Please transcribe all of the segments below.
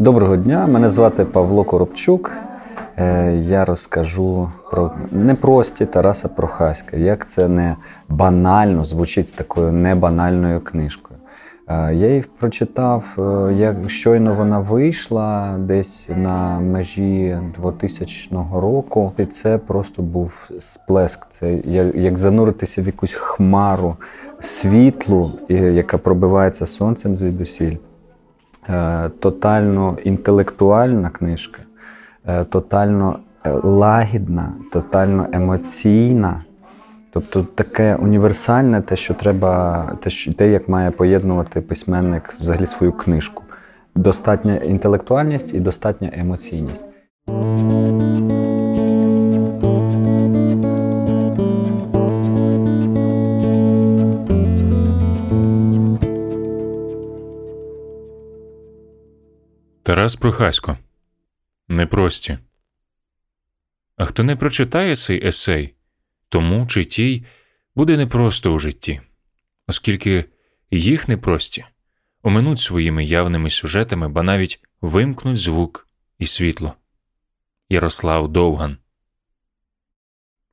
Доброго дня, мене звати Павло Коробчук. Е, я розкажу про непрості Тараса Прохаська, як це не банально звучить з такою небанальною книжкою. Е, я її прочитав, е, як щойно вона вийшла десь на межі 2000 року, і це просто був сплеск. Це як зануритися в якусь хмару світлу, яка пробивається сонцем звідусіль. Тотально інтелектуальна книжка. Е, тотально е, лагідна, тотально емоційна. Тобто таке універсальне, те, що треба, те, що, те, як має поєднувати письменник взагалі свою книжку. Достатня інтелектуальність і достатня емоційність. Тарас Прохасько непрості. А хто не прочитає цей есей, тому чи тій буде непросто у житті, оскільки їх непрості оминуть своїми явними сюжетами, ба навіть вимкнуть звук і світло. Ярослав Довган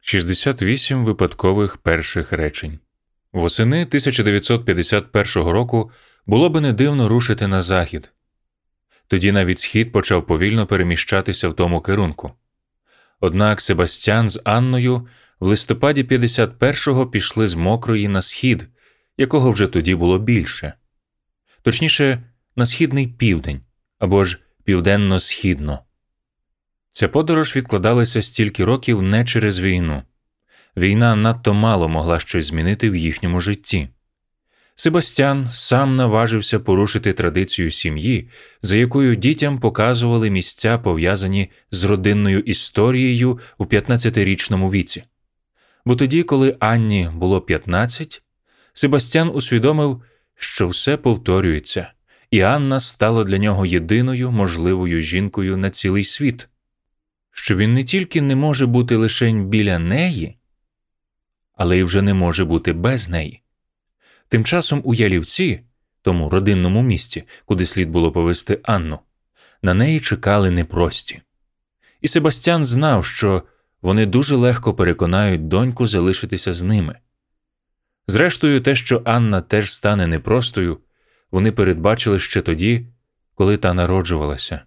68 випадкових перших речень. Восени 1951 року було би не дивно рушити на захід, тоді навіть схід почав повільно переміщатися в тому керунку. Однак Себастьян з Анною в листопаді 51-го пішли з мокрої на схід, якого вже тоді було більше, точніше, на східний південь або ж південно-східно. Ця подорож відкладалася стільки років не через війну. Війна надто мало могла щось змінити в їхньому житті. Себастьян сам наважився порушити традицію сім'ї, за якою дітям показували місця, пов'язані з родинною історією у 15-річному віці. Бо тоді, коли Анні було 15, Себастьян усвідомив, що все повторюється, і Анна стала для нього єдиною можливою жінкою на цілий світ, що він не тільки не може бути лишень біля неї, але й вже не може бути без неї. Тим часом у Ялівці, тому родинному місці, куди слід було повести Анну, на неї чекали непрості. І Себастьян знав, що вони дуже легко переконають доньку залишитися з ними. Зрештою, те, що Анна теж стане непростою, вони передбачили ще тоді, коли та народжувалася.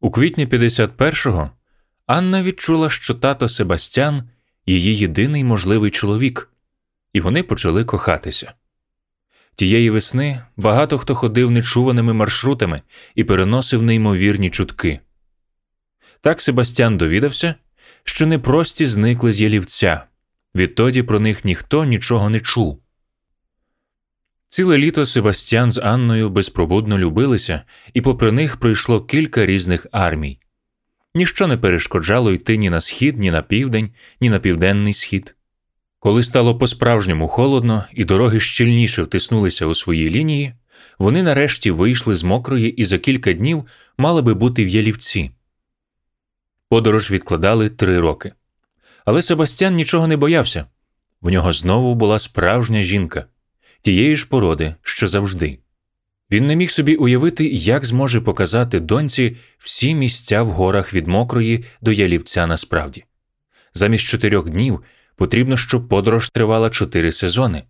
У квітні 51-го Анна відчула, що тато Себастьян її єдиний можливий чоловік, і вони почали кохатися. Тієї весни багато хто ходив нечуваними маршрутами і переносив неймовірні чутки. Так Себастьян довідався, що непрості зникли з ялівця, відтоді про них ніхто нічого не чув. Ціле літо Себастьян з Анною безпробудно любилися, і попри них пройшло кілька різних армій ніщо не перешкоджало йти ні на схід, ні на південь, ні на південний схід. Коли стало по-справжньому холодно і дороги щільніше втиснулися у свої лінії, вони нарешті вийшли з мокрої і за кілька днів мали би бути в ялівці. Подорож відкладали три роки. Але Себастьян нічого не боявся в нього знову була справжня жінка, тієї ж породи, що завжди. Він не міг собі уявити, як зможе показати доньці всі місця в горах від мокрої до ялівця насправді. Замість чотирьох днів потрібно, щоб подорож тривала чотири сезони.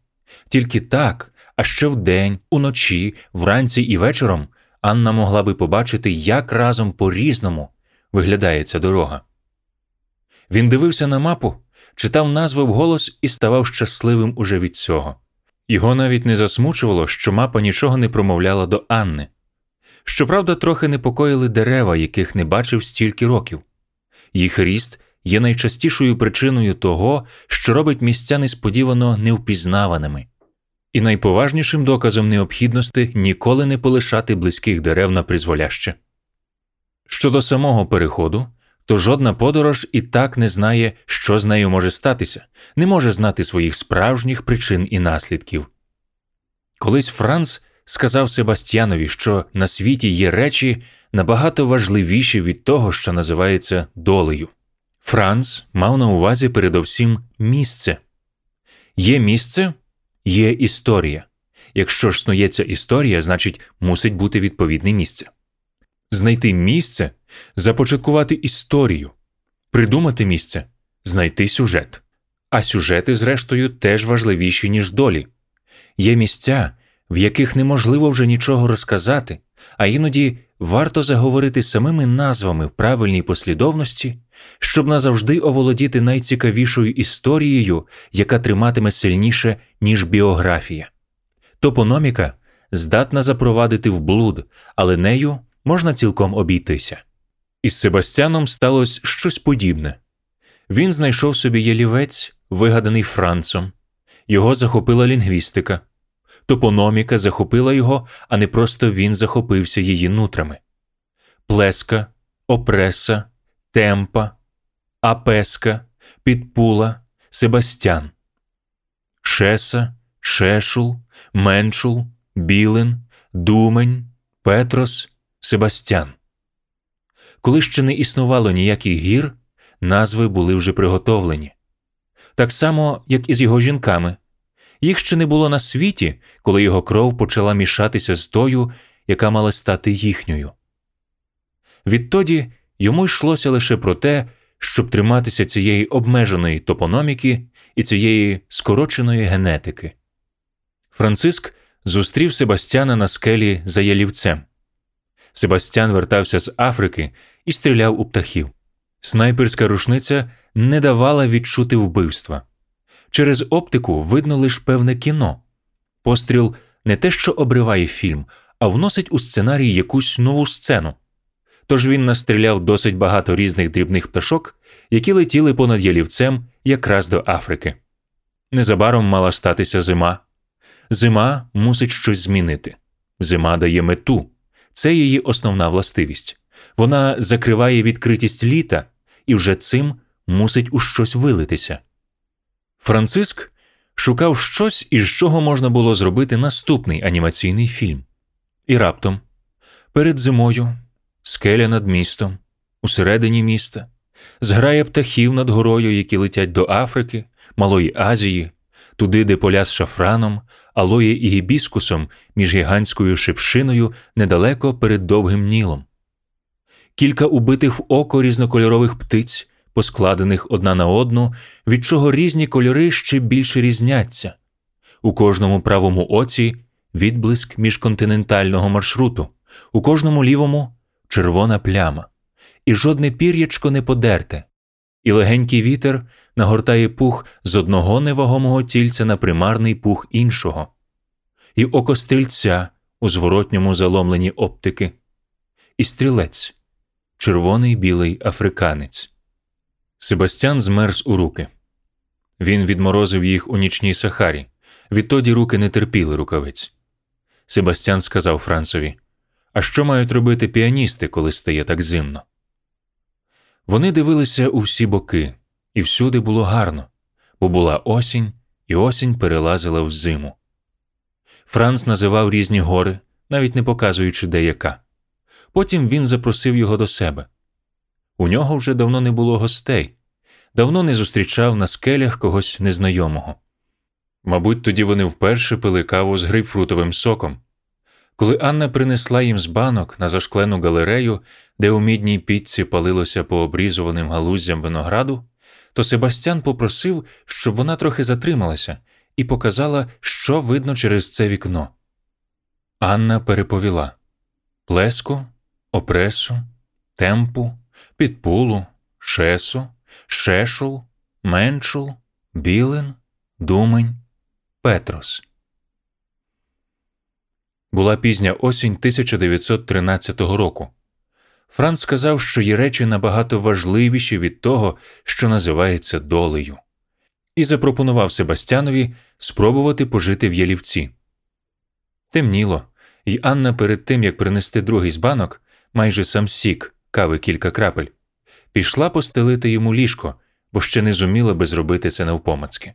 Тільки так, а ще вдень, уночі, вранці і вечором Анна могла би побачити, як разом по різному виглядає ця дорога. Він дивився на мапу, читав назви вголос і ставав щасливим уже від цього. Його навіть не засмучувало, що мапа нічого не промовляла до Анни. Щоправда, трохи непокоїли дерева, яких не бачив стільки років. Їх ріст є найчастішою причиною того, що робить місця несподівано невпізнаваними, і найповажнішим доказом необхідності ніколи не полишати близьких дерев на призволяще. Щодо самого переходу, то жодна подорож і так не знає, що з нею може статися, не може знати своїх справжніх причин і наслідків. Колись Франц сказав Себастьянові, що на світі є речі набагато важливіші від того, що називається долею. Франц мав на увазі передовсім місце є місце, є історія. Якщо ж снується історія, значить мусить бути відповідне місце. Знайти місце, започаткувати історію, придумати місце, знайти сюжет. А сюжети, зрештою, теж важливіші, ніж долі. Є місця, в яких неможливо вже нічого розказати, а іноді варто заговорити самими назвами в правильній послідовності, щоб назавжди оволодіти найцікавішою історією, яка триматиме сильніше, ніж біографія. Топономіка здатна запровадити в блуд, але нею можна цілком обійтися. Із Себастьяном сталося щось подібне. Він знайшов собі ялівець, вигаданий Францом, його захопила лінгвістика, топономіка захопила його, а не просто він захопився її нутрами. Плеска, опреса, темпа, апеска, підпула, Себастьян, Шеса, Шешул, Меншул, Білин, Думень, Петрос, Себастьян. Коли ще не існувало ніяких гір, назви були вже приготовлені. Так само, як і з його жінками. Їх ще не було на світі, коли його кров почала мішатися з тою, яка мала стати їхньою. Відтоді йому йшлося лише про те, щоб триматися цієї обмеженої топономіки і цієї скороченої генетики. Франциск зустрів Себастьяна на скелі за ялівцем. Себастьян вертався з Африки і стріляв у птахів. Снайперська рушниця не давала відчути вбивства. Через оптику видно лише певне кіно. Постріл не те, що обриває фільм, а вносить у сценарій якусь нову сцену. Тож він настріляв досить багато різних дрібних пташок, які летіли понад ялівцем якраз до Африки. Незабаром мала статися зима. Зима мусить щось змінити. Зима дає мету. Це її основна властивість. Вона закриває відкритість літа і вже цим мусить у щось вилитися. Франциск шукав щось, із чого можна було зробити наступний анімаційний фільм. І раптом, перед зимою, скеля над містом, усередині міста, зграє птахів над горою, які летять до Африки, Малої Азії, туди, де поля з шафраном, алоє і гібіскусом між гігантською шипшиною недалеко перед довгим нілом. Кілька убитих в око різнокольорових птиць, поскладених одна на одну, від чого різні кольори ще більше різняться. У кожному правому оці відблиск міжконтинентального маршруту, у кожному лівому червона пляма, і жодне пір'ячко не подерте, і легенький вітер нагортає пух з одного невагомого тільця на примарний пух іншого, і око стрільця у зворотньому заломленні оптики, і стрілець, червоний білий африканець. Себастьян змерз у руки. Він відморозив їх у нічній Сахарі. Відтоді руки не терпіли рукавиць. Себастьян сказав Францові А що мають робити піаністи, коли стає так зимно? Вони дивилися у всі боки, і всюди було гарно, бо була осінь, і осінь перелазила в зиму. Франц називав різні гори, навіть не показуючи де яка. Потім він запросив його до себе. У нього вже давно не було гостей, давно не зустрічав на скелях когось незнайомого. Мабуть, тоді вони вперше пили каву з грейпфрутовим соком. Коли Анна принесла їм з банок на зашклену галерею, де у мідній пічці палилося по обрізуваним галузям винограду, то Себастьян попросив, щоб вона трохи затрималася і показала, що видно через це вікно. Анна переповіла плеску, опресу, темпу, підпулу, шесу, шешул, меншул, білин, думень, Петрос. Була пізня осінь 1913 року. Франц сказав, що є речі набагато важливіші від того, що називається долею, і запропонував Себастьянові спробувати пожити в ялівці. Темніло, і Анна перед тим як принести другий з банок, майже сам сік, кави кілька крапель, пішла постелити йому ліжко, бо ще не зуміла би зробити це навпомацьки.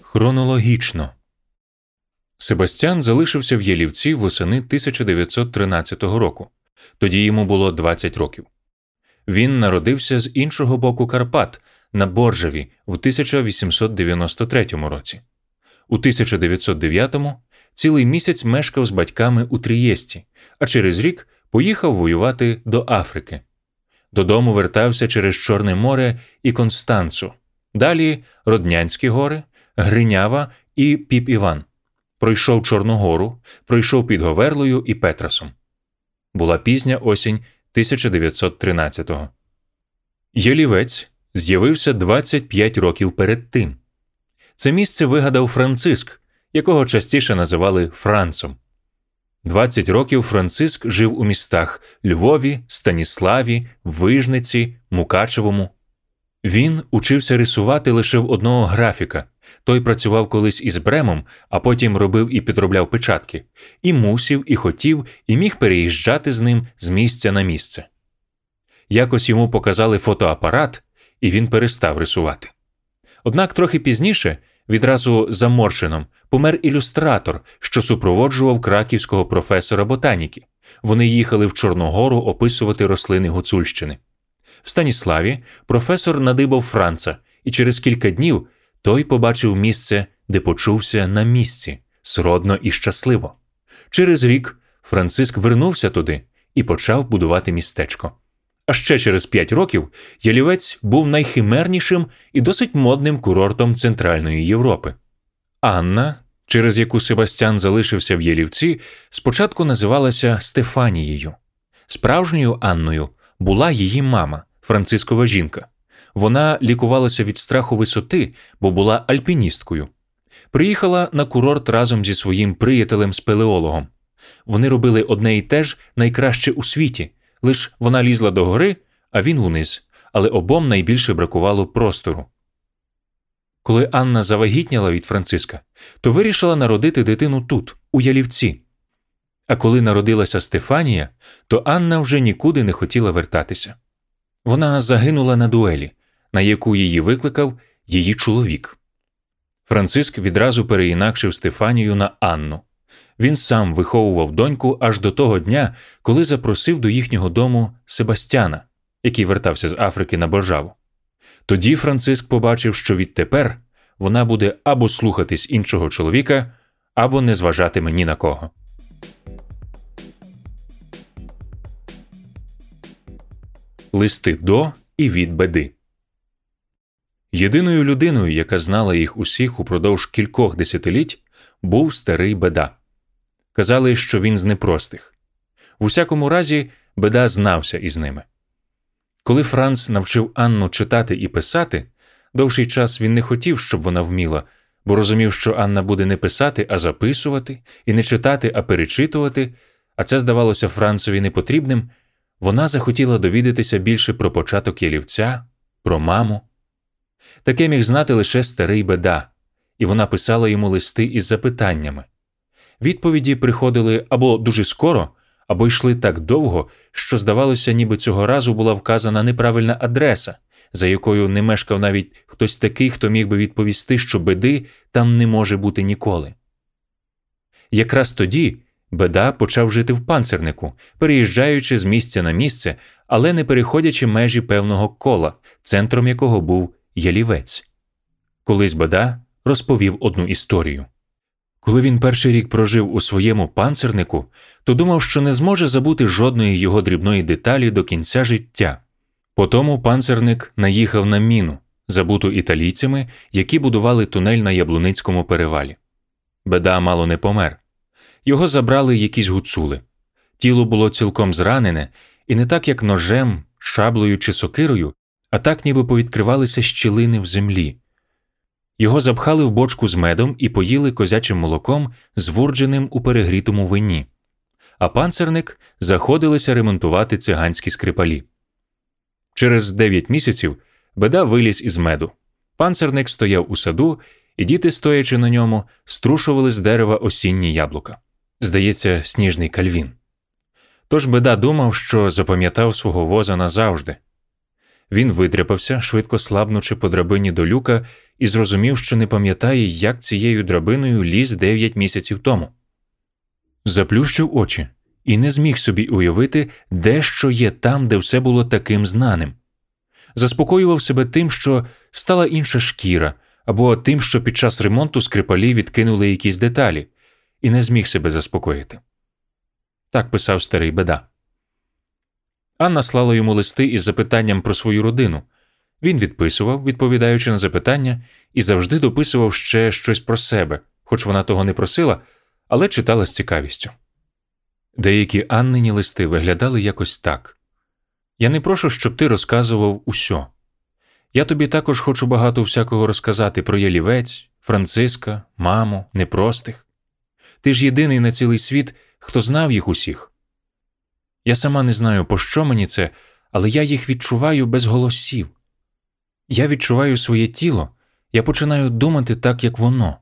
Хронологічно Себастьян залишився в Єлівці восени 1913 року. Тоді йому було 20 років. Він народився з іншого боку Карпат на Боржеві в 1893 році. У 1909-му цілий місяць мешкав з батьками у Трієсті, а через рік поїхав воювати до Африки. Додому вертався через Чорне море і Констанцу, далі Роднянські гори, Гринява і Піп Іван. Пройшов Чорногору, пройшов під Говерлою і Петрасом. Була пізня осінь 1913-го. Єлівець з'явився 25 років перед тим. Це місце вигадав Франциск, якого частіше називали Францом. 20 років Франциск жив у містах Львові, Станіславі, Вижниці, Мукачевому. Він учився рисувати лише в одного графіка. Той працював колись із Бремом, а потім робив і підробляв печатки, і мусів, і хотів, і міг переїжджати з ним з місця на місце. Якось йому показали фотоапарат, і він перестав рисувати. Однак трохи пізніше, відразу за Моршином, помер ілюстратор, що супроводжував краківського професора ботаніки. Вони їхали в Чорногору описувати рослини Гуцульщини. В Станіславі професор надибав Франца, і через кілька днів той побачив місце, де почувся на місці, сродно і щасливо. Через рік Франциск вернувся туди і почав будувати містечко. А ще через п'ять років Ялівець був найхимернішим і досить модним курортом Центральної Європи. Анна, через яку Себастьян залишився в Єлівці, спочатку називалася Стефанією. Справжньою Анною була її мама, Францискова жінка. Вона лікувалася від страху висоти, бо була альпіністкою. Приїхала на курорт разом зі своїм приятелем спелеологом. Вони робили одне і те ж найкраще у світі, лиш вона лізла до гори, а він униз, але обом найбільше бракувало простору. Коли Анна завагітняла від Франциска, то вирішила народити дитину тут, у Ялівці. А коли народилася Стефанія, то Анна вже нікуди не хотіла вертатися. Вона загинула на дуелі, на яку її викликав її чоловік. Франциск відразу переінакшив Стефанію на Анну. Він сам виховував доньку аж до того дня, коли запросив до їхнього дому Себастьяна, який вертався з Африки на Божаву. Тоді Франциск побачив, що відтепер вона буде або слухатись іншого чоловіка, або не зважатиме ні на кого. Листи до і від беди. Єдиною людиною, яка знала їх усіх упродовж кількох десятиліть, був старий беда. Казали, що він з непростих. В усякому разі, беда знався із ними. Коли Франц навчив Анну читати і писати, довший час він не хотів, щоб вона вміла, бо розумів, що Анна буде не писати, а записувати, і не читати, а перечитувати, а це здавалося Францові непотрібним. Вона захотіла довідатися більше про початок ялівця, про маму. Таке міг знати лише старий беда, і вона писала йому листи із запитаннями. Відповіді приходили або дуже скоро, або йшли так довго, що, здавалося, ніби цього разу була вказана неправильна адреса, за якою не мешкав навіть хтось такий, хто міг би відповісти, що беди там не може бути ніколи. Якраз тоді беда почав жити в панцернику, переїжджаючи з місця на місце, але не переходячи межі певного кола, центром якого був ялівець. Колись беда розповів одну історію. Коли він перший рік прожив у своєму панцернику, то думав, що не зможе забути жодної його дрібної деталі до кінця життя. Потому панцерник наїхав на міну, забуту італійцями, які будували тунель на Яблуницькому перевалі. Беда мало не помер. Його забрали якісь гуцули. Тіло було цілком зранене, і не так, як ножем, шаблею чи сокирою, а так, ніби повідкривалися щілини в землі. Його запхали в бочку з медом і поїли козячим молоком, звурдженим у перегрітому вині. А панцерник заходилися ремонтувати циганські скрипалі. Через дев'ять місяців беда виліз із меду. Панцерник стояв у саду, і діти, стоячи на ньому, струшували з дерева осінні яблука. Здається, сніжний кальвін. Тож беда думав, що запам'ятав свого воза назавжди. Він видряпався, швидко слабнучи по драбині до люка, і зрозумів, що не пам'ятає, як цією драбиною ліз дев'ять місяців тому. Заплющив очі і не зміг собі уявити, де що є там, де все було таким знаним. Заспокоював себе тим, що стала інша шкіра, або тим, що під час ремонту скрипалі відкинули якісь деталі, і не зміг себе заспокоїти. Так писав старий беда. Анна слала йому листи із запитанням про свою родину. Він відписував, відповідаючи на запитання, і завжди дописував ще щось про себе, хоч вона того не просила, але читала з цікавістю. Деякі Аннині листи виглядали якось так Я не прошу, щоб ти розказував усьо. Я тобі також хочу багато всякого розказати про Єлівець, Франциска, маму, непростих. Ти ж єдиний на цілий світ, хто знав їх усіх. Я сама не знаю, по що мені це, але я їх відчуваю без голосів. Я відчуваю своє тіло, я починаю думати так, як воно.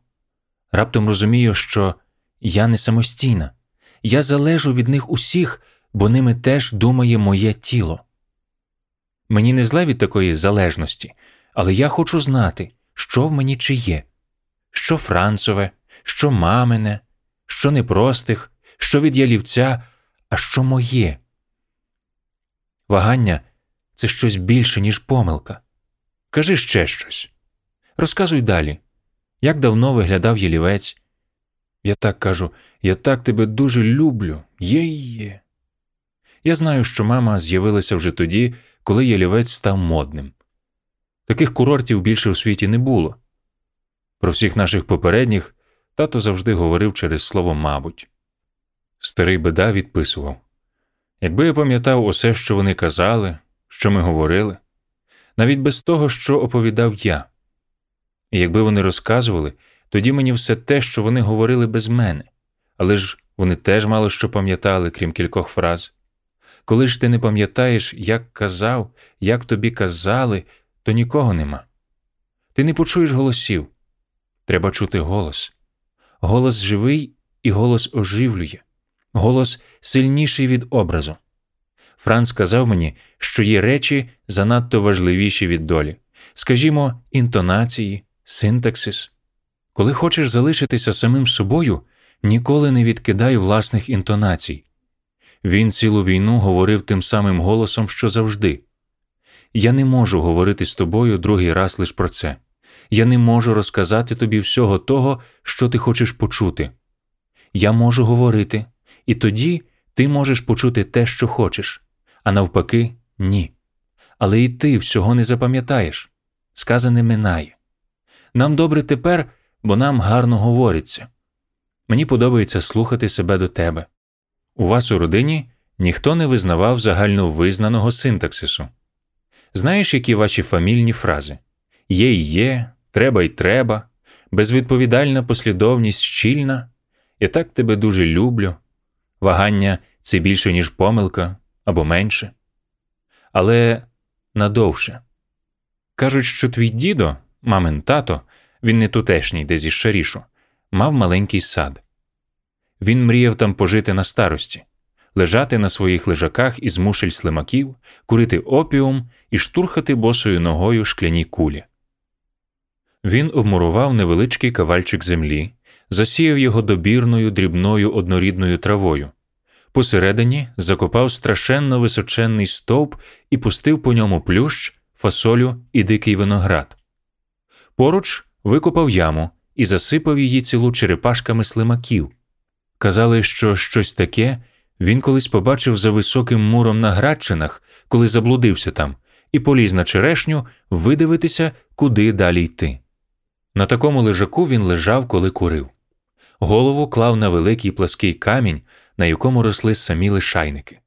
Раптом розумію, що я не самостійна, я залежу від них усіх, бо ними теж думає моє тіло. Мені не зле від такої залежності, але я хочу знати, що в мені чи є, що Францове, що мамине, що непростих, що від ялівця, а що моє. Вагання це щось більше, ніж помилка. Кажи ще щось. Розказуй далі, як давно виглядав ялівець. Я так кажу, я так тебе дуже люблю, є є. Я знаю, що мама з'явилася вже тоді, коли ялівець став модним. Таких курортів більше у світі не було. Про всіх наших попередніх тато завжди говорив через слово мабуть. Старий беда відписував Якби я пам'ятав усе, що вони казали, що ми говорили, навіть без того, що оповідав я. І якби вони розказували, тоді мені все те, що вони говорили без мене, але ж вони теж мало що пам'ятали, крім кількох фраз. Коли ж ти не пам'ятаєш, як казав, як тобі казали, то нікого нема. Ти не почуєш голосів. Треба чути голос. Голос живий і голос оживлює, голос сильніший від образу. Франц сказав мені, що є речі занадто важливіші від долі, скажімо, інтонації, синтаксис. Коли хочеш залишитися самим собою, ніколи не відкидай власних інтонацій. Він цілу війну говорив тим самим голосом, що завжди. Я не можу говорити з тобою другий раз лише про це. Я не можу розказати тобі всього того, що ти хочеш почути. Я можу говорити, і тоді ти можеш почути те, що хочеш, а навпаки, ні. Але і ти всього не запам'ятаєш. Сказане минає. Нам добре тепер, бо нам гарно говориться. Мені подобається слухати себе до тебе. У вас у родині ніхто не визнавав загальновизнаного синтаксису. Знаєш, які ваші фамільні фрази є й є, треба й треба, безвідповідальна послідовність щільна, я так тебе дуже люблю, вагання це більше, ніж помилка або менше. Але надовше. Кажуть, що твій дідо, мамин тато, він не тутешній, де зі Шарішу, мав маленький сад. Він мріяв там пожити на старості, лежати на своїх лежаках із мушель слимаків, курити опіум і штурхати босою ногою шкляні кулі. Він обмурував невеличкий кавальчик землі, засіяв його добірною дрібною однорідною травою. Посередині закопав страшенно височенний стовп і пустив по ньому плющ, фасолю і дикий виноград. Поруч викопав яму і засипав її цілу черепашками слимаків. Казали, що щось таке він колись побачив за високим муром на Градчинах, коли заблудився там, і поліз на черешню видивитися, куди далі йти. На такому лежаку він лежав, коли курив. Голову клав на великий плаский камінь, на якому росли самі лишайники.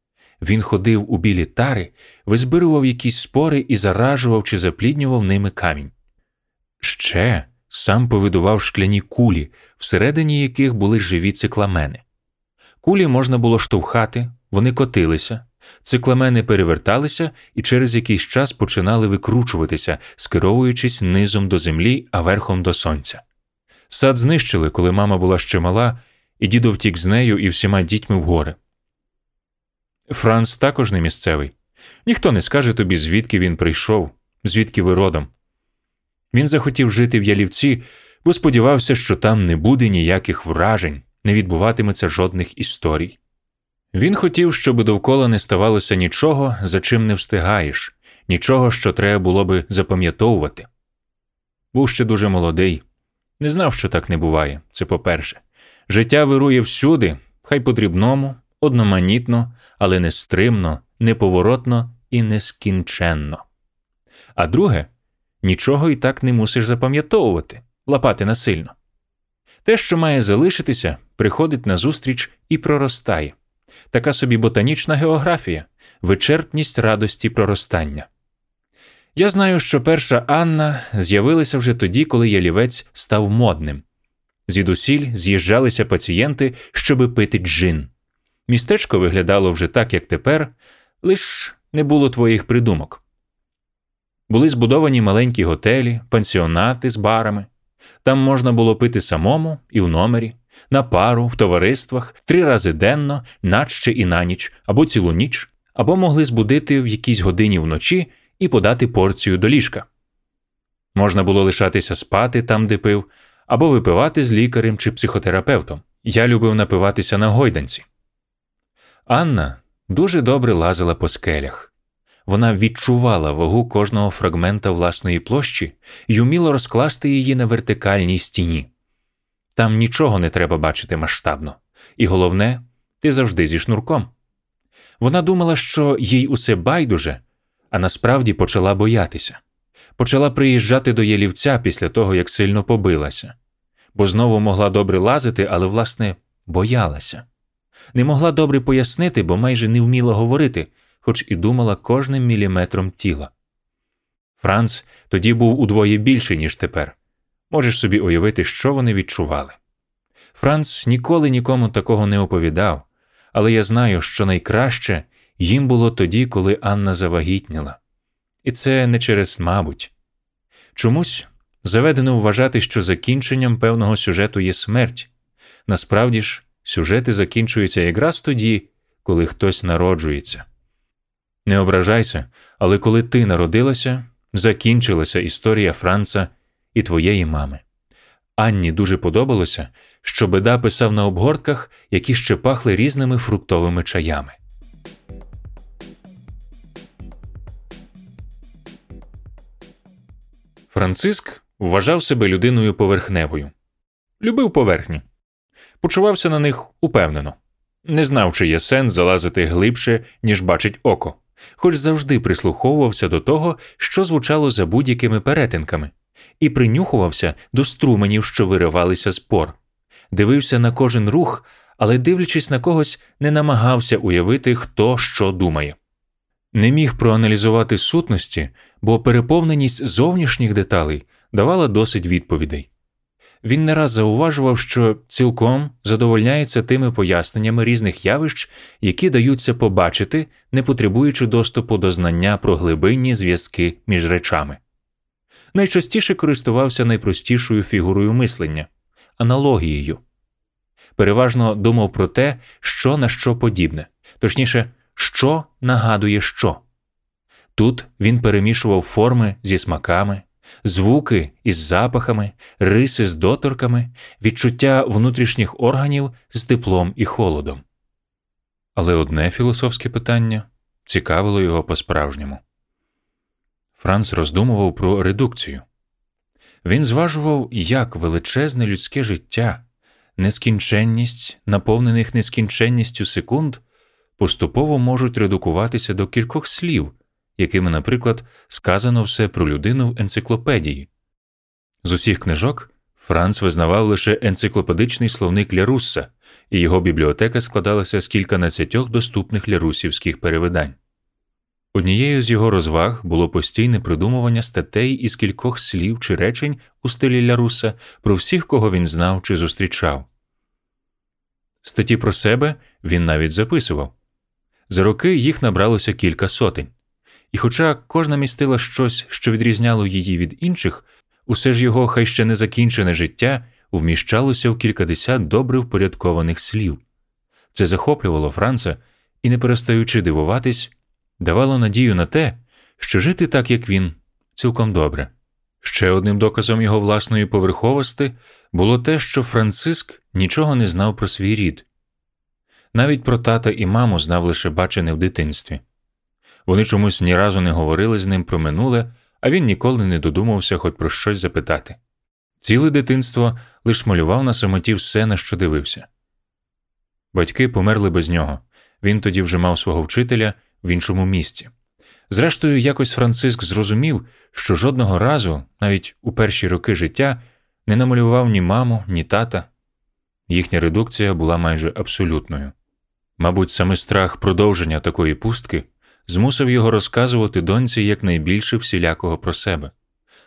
Він ходив у білі тари, визбирував якісь спори і заражував чи запліднював ними камінь. Ще, сам повидував шкляні кулі, всередині яких були живі цикламени. Кулі можна було штовхати, вони котилися, цикламени переверталися і через якийсь час починали викручуватися, скеровуючись низом до землі, а верхом до сонця. Сад знищили, коли мама була ще мала, і дідо втік з нею і всіма дітьми в гори. Франц також не місцевий. Ніхто не скаже тобі, звідки він прийшов, звідки ви родом. Він захотів жити в ялівці, бо сподівався, що там не буде ніяких вражень, не відбуватиметься жодних історій. Він хотів, щоб довкола не ставалося нічого, за чим не встигаєш, нічого, що треба було би запам'ятовувати. Був ще дуже молодий, не знав, що так не буває, це по-перше. Життя вирує всюди, хай по дрібному, одноманітно, але нестримно, неповоротно і нескінченно. А друге, нічого і так не мусиш запам'ятовувати, лапати насильно. Те, що має залишитися, приходить назустріч і проростає. Така собі ботанічна географія, вичерпність радості проростання. Я знаю, що перша Анна з'явилася вже тоді, коли ялівець став модним. Звідусіль з'їжджалися пацієнти, щоби пити джин. Містечко виглядало вже так, як тепер, лиш не було твоїх придумок. Були збудовані маленькі готелі, пансіонати з барами. Там можна було пити самому і в номері, на пару, в товариствах, три рази денно, наче і на ніч, або цілу ніч, або могли збудити в якійсь годині вночі і подати порцію до ліжка. Можна було лишатися спати там, де пив, або випивати з лікарем чи психотерапевтом. Я любив напиватися на гойданці. Анна дуже добре лазила по скелях. Вона відчувала вагу кожного фрагмента власної площі і вміла розкласти її на вертикальній стіні. Там нічого не треба бачити масштабно, і головне, ти завжди зі шнурком. Вона думала, що їй усе байдуже, а насправді почала боятися. Почала приїжджати до Єлівця після того, як сильно побилася, бо знову могла добре лазити, але, власне, боялася. Не могла добре пояснити, бо майже не вміла говорити, хоч і думала кожним міліметром тіла. Франц тоді був удвоє більший, ніж тепер. Можеш собі уявити, що вони відчували. Франц ніколи нікому такого не оповідав, але я знаю, що найкраще їм було тоді, коли Анна завагітніла. І це не через мабуть. Чомусь заведено вважати, що закінченням певного сюжету є смерть. Насправді ж, сюжети закінчуються якраз тоді, коли хтось народжується. Не ображайся, але коли ти народилася, закінчилася історія Франца і твоєї мами. Анні дуже подобалося, що беда писав на обгортках, які ще пахли різними фруктовими чаями. Франциск вважав себе людиною поверхневою, любив поверхні, почувався на них упевнено, не знав, чи є сенс залазити глибше, ніж бачить око, хоч завжди прислуховувався до того, що звучало за будь-якими перетинками, і принюхувався до струменів, що виривалися з пор, дивився на кожен рух, але, дивлячись на когось, не намагався уявити, хто що думає. Не міг проаналізувати сутності, бо переповненість зовнішніх деталей давала досить відповідей. Він не раз зауважував, що цілком задовольняється тими поясненнями різних явищ, які даються побачити, не потребуючи доступу до знання про глибинні зв'язки між речами. Найчастіше користувався найпростішою фігурою мислення аналогією. Переважно думав про те, що на що подібне, точніше, що нагадує що. Тут він перемішував форми зі смаками, звуки із запахами, риси з доторками, відчуття внутрішніх органів з теплом і холодом. Але одне філософське питання цікавило його по-справжньому. Франц роздумував про редукцію. Він зважував, як величезне людське життя, нескінченність, наповнених нескінченністю секунд, поступово можуть редукуватися до кількох слів, якими, наприклад, сказано все про людину в енциклопедії. З усіх книжок Франц визнавав лише енциклопедичний словник Лярусса, і його бібліотека складалася з кільканадцятьох доступних лярусівських перевидань. Однією з його розваг було постійне придумування статей із кількох слів чи речень у стилі Ляруса про всіх, кого він знав чи зустрічав. Статті про себе він навіть записував. За роки їх набралося кілька сотень, і, хоча кожна містила щось, що відрізняло її від інших, усе ж його хай ще не закінчене життя вміщалося в кількадесят добре впорядкованих слів. Це захоплювало Франца і, не перестаючи дивуватись, давало надію на те, що жити так, як він, цілком добре. Ще одним доказом його власної поверховості було те, що Франциск нічого не знав про свій рід. Навіть про тата і маму знав лише бачене в дитинстві. Вони чомусь ні разу не говорили з ним про минуле, а він ніколи не додумався хоч про щось запитати. Ціле дитинство лиш малював на самоті все, на що дивився. Батьки померли без нього. Він тоді вже мав свого вчителя в іншому місці. Зрештою, якось Франциск зрозумів, що жодного разу, навіть у перші роки життя, не намалював ні маму, ні тата. Їхня редукція була майже абсолютною. Мабуть, саме страх продовження такої пустки змусив його розказувати доньці якнайбільше всілякого про себе.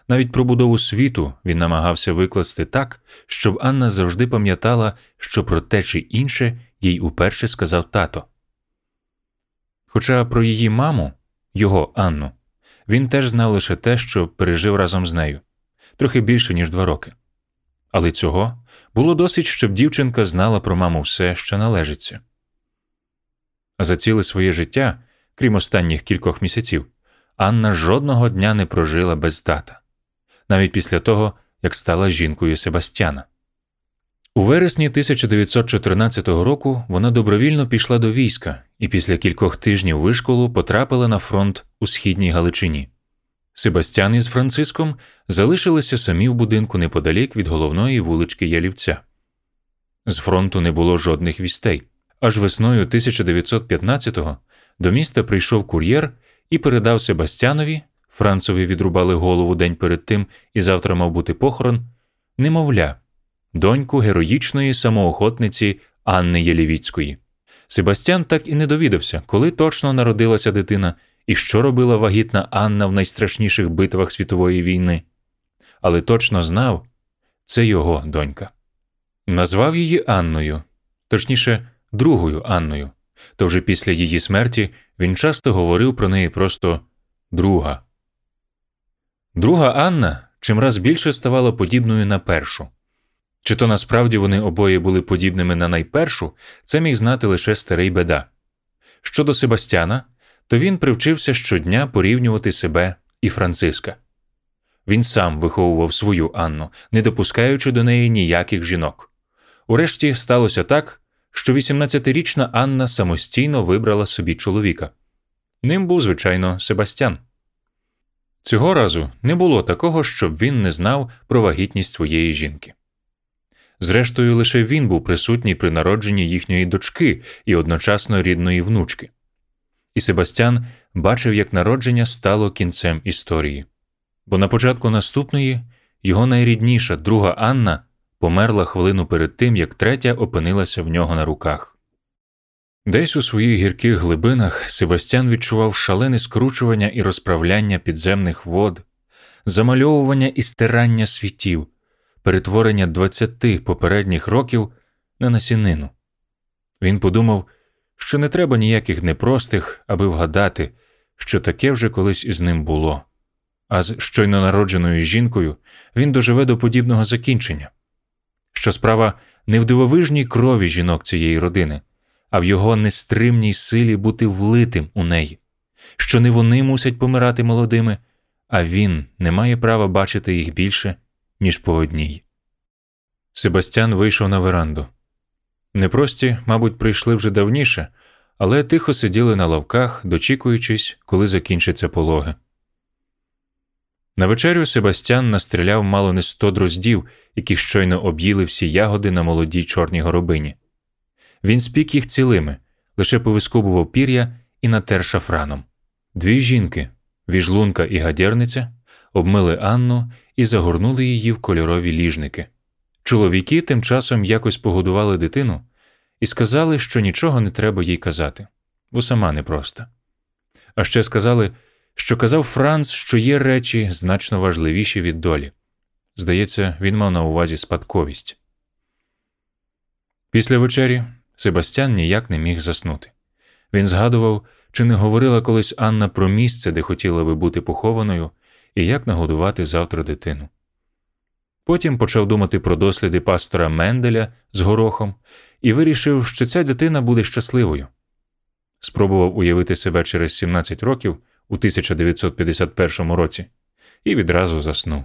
Навіть про будову світу він намагався викласти так, щоб Анна завжди пам'ятала, що про те чи інше їй уперше сказав тато. Хоча про її маму, його Анну, він теж знав лише те, що пережив разом з нею трохи більше, ніж два роки. Але цього було досить, щоб дівчинка знала про маму все, що належиться. А за ціле своє життя, крім останніх кількох місяців, Анна жодного дня не прожила без тата, навіть після того, як стала жінкою Себастьяна. У вересні 1914 року вона добровільно пішла до війська і після кількох тижнів вишколу потрапила на фронт у східній Галичині. Себастьян із Франциском залишилися самі в будинку неподалік від головної вулички Ялівця. З фронту не було жодних вістей. Аж весною 1915-го до міста прийшов кур'єр і передав Себастьянові, Францові відрубали голову день перед тим і завтра мав бути похорон, немовля, доньку героїчної самоохотниці Анни Єлівіцької. Себастьян так і не довідався, коли точно народилася дитина і що робила вагітна Анна в найстрашніших битвах світової війни, але точно знав це його донька. Назвав її Анною, точніше, другою Анною, то вже після її смерті він часто говорив про неї просто друга. Друга Анна чимраз більше ставала подібною на першу. Чи то насправді вони обоє були подібними на найпершу, це міг знати лише старий беда. Щодо Себастьяна, то він привчився щодня порівнювати себе і Франциска. Він сам виховував свою Анну, не допускаючи до неї ніяких жінок. Урешті сталося так, що 18-річна Анна самостійно вибрала собі чоловіка. Ним був, звичайно, Себастьян. Цього разу не було такого, щоб він не знав про вагітність своєї жінки. Зрештою, лише він був присутній при народженні їхньої дочки і одночасно рідної внучки. І Себастьян бачив, як народження стало кінцем історії. Бо на початку наступної його найрідніша друга Анна померла хвилину перед тим, як третя опинилася в нього на руках. Десь у своїх гірких глибинах Себастьян відчував шалене скручування і розправляння підземних вод, замальовування і стирання світів, перетворення двадцяти попередніх років на насінину. Він подумав, що не треба ніяких непростих, аби вгадати, що таке вже колись із ним було, а з щойно народженою жінкою він доживе до подібного закінчення, що справа не в дивовижній крові жінок цієї родини, а в його нестримній силі бути влитим у неї, що не вони мусять помирати молодими, а він не має права бачити їх більше, ніж по одній. Себастьян вийшов на веранду. Непрості, мабуть, прийшли вже давніше, але тихо сиділи на лавках, дочікуючись, коли закінчаться пологи. На вечерю Себастьян настріляв мало не сто дроздів, які щойно об'їли всі ягоди на молодій чорній горобині. Він спік їх цілими, лише повискобував пір'я і натер шафраном. Дві жінки, віжлунка і гадєрниця, обмили Анну і загорнули її в кольорові ліжники. Чоловіки тим часом якось погодували дитину і сказали, що нічого не треба їй казати, бо сама непроста. А ще сказали, що казав Франц, що є речі значно важливіші від долі. Здається, він мав на увазі спадковість. Після вечері Себастьян ніяк не міг заснути. Він згадував, чи не говорила колись Анна про місце, де хотіла би бути похованою, і як нагодувати завтра дитину. Потім почав думати про досліди пастора Менделя з горохом і вирішив, що ця дитина буде щасливою. Спробував уявити себе через 17 років у 1951 році і відразу заснув.